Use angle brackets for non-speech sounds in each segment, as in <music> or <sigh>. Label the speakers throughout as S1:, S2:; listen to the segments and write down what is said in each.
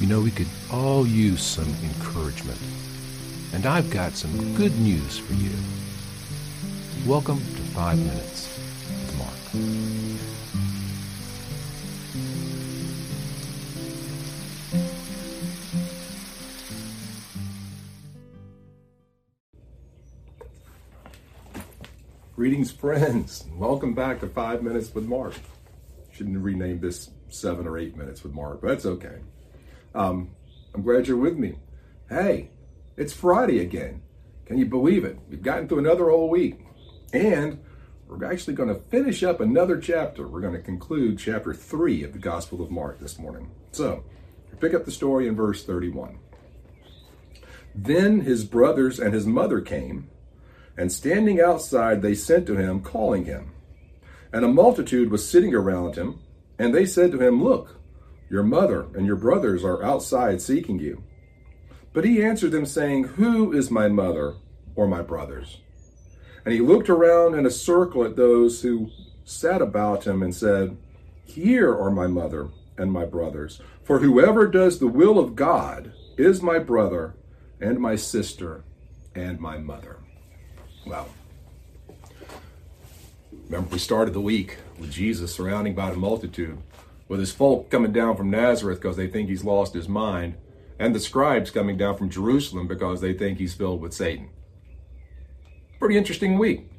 S1: You know, we could all use some encouragement. And I've got some good news for you. Welcome to Five Minutes with Mark.
S2: Greetings, friends. Welcome back to Five Minutes with Mark. Shouldn't rename this Seven or Eight Minutes with Mark, but that's okay. Um, I'm glad you're with me. Hey, it's Friday again. Can you believe it? We've gotten through another whole week. And we're actually going to finish up another chapter. We're going to conclude chapter three of the Gospel of Mark this morning. So, pick up the story in verse 31. Then his brothers and his mother came and standing outside, they sent to him, calling him. And a multitude was sitting around him, and they said to him, Look, your mother and your brothers are outside seeking you. But he answered them, saying, Who is my mother or my brothers? And he looked around in a circle at those who sat about him and said, Here are my mother and my brothers. For whoever does the will of God is my brother and my sister and my mother. Well, remember we started the week with Jesus surrounding by the multitude, with his folk coming down from Nazareth because they think he's lost his mind, and the scribes coming down from Jerusalem because they think he's filled with Satan. Pretty interesting week.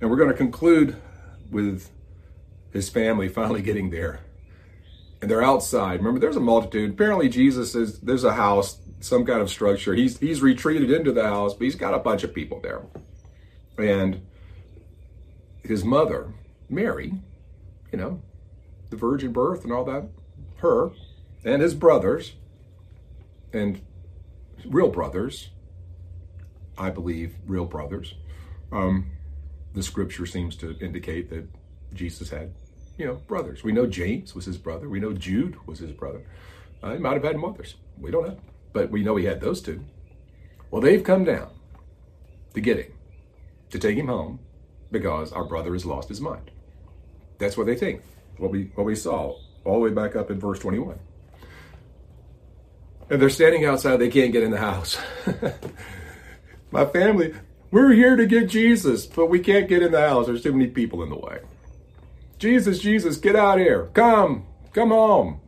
S2: And we're going to conclude with his family finally <laughs> getting there. And they're outside. Remember, there's a multitude. Apparently, Jesus is there's a house some kind of structure. He's he's retreated into the house, but he's got a bunch of people there. And his mother, Mary, you know, the virgin birth and all that, her, and his brothers, and real brothers, I believe real brothers. Um, the scripture seems to indicate that Jesus had, you know, brothers. We know James was his brother. We know Jude was his brother. Uh, he might have had mothers. We don't know but we know he had those two. Well, they've come down to get him, to take him home, because our brother has lost his mind. That's what they think. What we what we saw all the way back up in verse 21. And they're standing outside, they can't get in the house. <laughs> My family, we're here to get Jesus, but we can't get in the house. There's too many people in the way. Jesus, Jesus, get out here. Come, come home.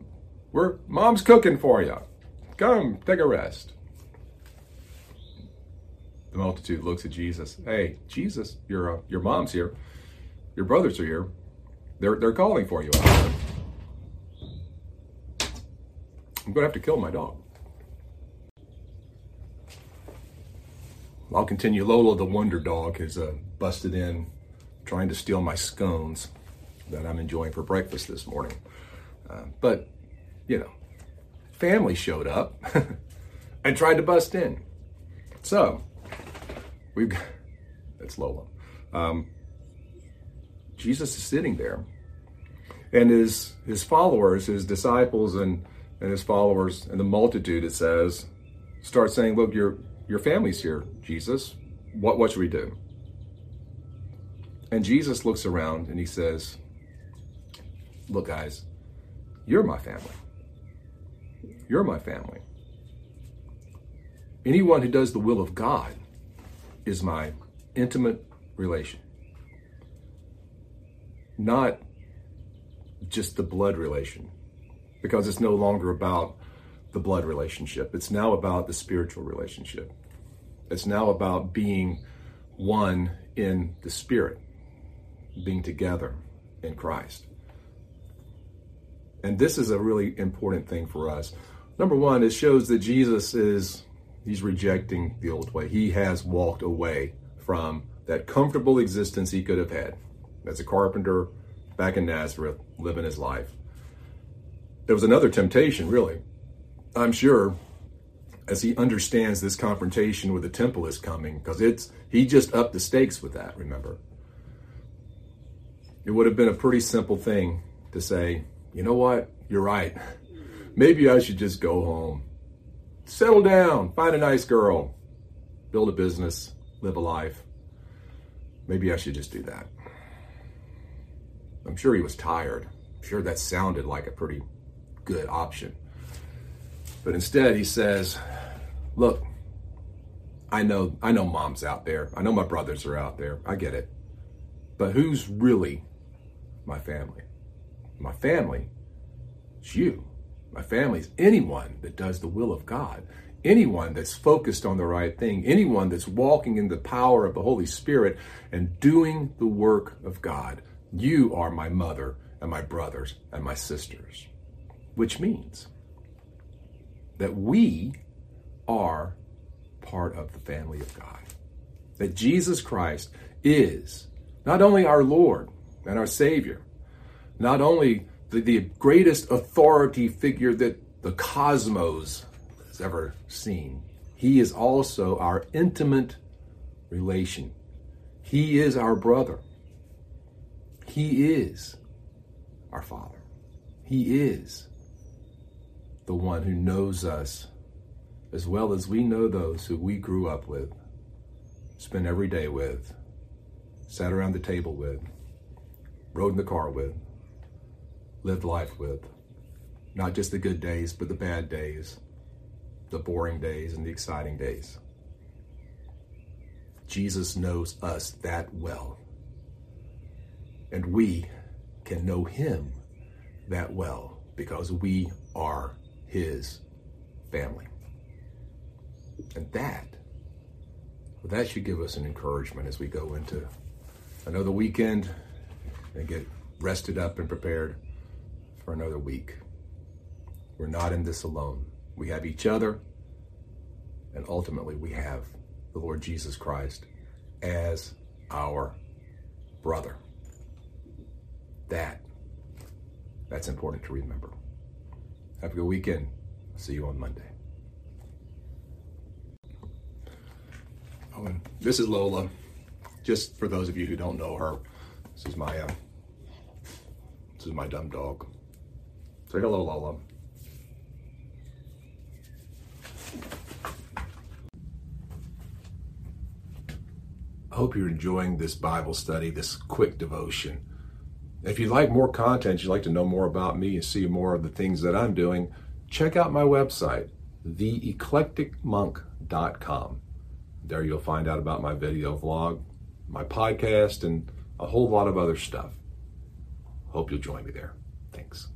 S2: We're mom's cooking for you. Come, take a rest. The multitude looks at Jesus. Hey, Jesus, your uh, your mom's here. Your brothers are here. They're they're calling for you. I'm going to have to kill my dog. I'll continue. Lola the Wonder Dog has uh, busted in, trying to steal my scones that I'm enjoying for breakfast this morning. Uh, but, you know, family showed up <laughs> and tried to bust in. So, we've got, <laughs> that's Lola. Um, Jesus is sitting there, and his his followers, his disciples, and and his followers, and the multitude, it says, start saying, "Look, your your family's here, Jesus. What what should we do?" And Jesus looks around and he says, "Look, guys, you're my family." You're my family. Anyone who does the will of God is my intimate relation. Not just the blood relation, because it's no longer about the blood relationship. It's now about the spiritual relationship. It's now about being one in the Spirit, being together in Christ. And this is a really important thing for us. Number one, it shows that Jesus is, he's rejecting the old way. He has walked away from that comfortable existence he could have had as a carpenter back in Nazareth, living his life. There was another temptation, really. I'm sure as he understands this confrontation with the temple is coming, because it's he just upped the stakes with that, remember. It would have been a pretty simple thing to say, you know what, you're right <laughs> maybe I should just go home. Settle down, find a nice girl, build a business, live a life. Maybe I should just do that. I'm sure he was tired. I'm sure that sounded like a pretty good option. But instead, he says, Look, I know, I know mom's out there. I know my brothers are out there. I get it. But who's really my family? My family is you. My family is anyone that does the will of God, anyone that's focused on the right thing, anyone that's walking in the power of the Holy Spirit and doing the work of God. You are my mother and my brothers and my sisters, which means that we are part of the family of God. That Jesus Christ is not only our Lord and our Savior, not only the, the greatest authority figure that the cosmos has ever seen, he is also our intimate relation. He is our brother. He is our Father. He is the one who knows us as well as we know those who we grew up with, spent every day with, sat around the table with, rode in the car with, lived life with. Not just the good days, but the bad days, the boring days, and the exciting days. Jesus knows us that well. And we can know him that well because we are his family. And that, that should give us an encouragement as we go into another weekend and get rested up and prepared for another week. We're not in this alone. We have each other, and ultimately, we have the Lord Jesus Christ as our brother. That, that's important to remember. Have a good weekend. See you on Monday. Oh, and this is Lola. Just for those of you who don't know her, this is my uh, this is my dumb dog. Say hello, Lola. I hope you're enjoying this Bible study, this quick devotion. If you'd like more content, you'd like to know more about me and see more of the things that I'm doing, check out my website, theeclecticmonk.com. There you'll find out about my video vlog, my podcast, and a whole lot of other stuff. Hope you'll join me there. Thanks.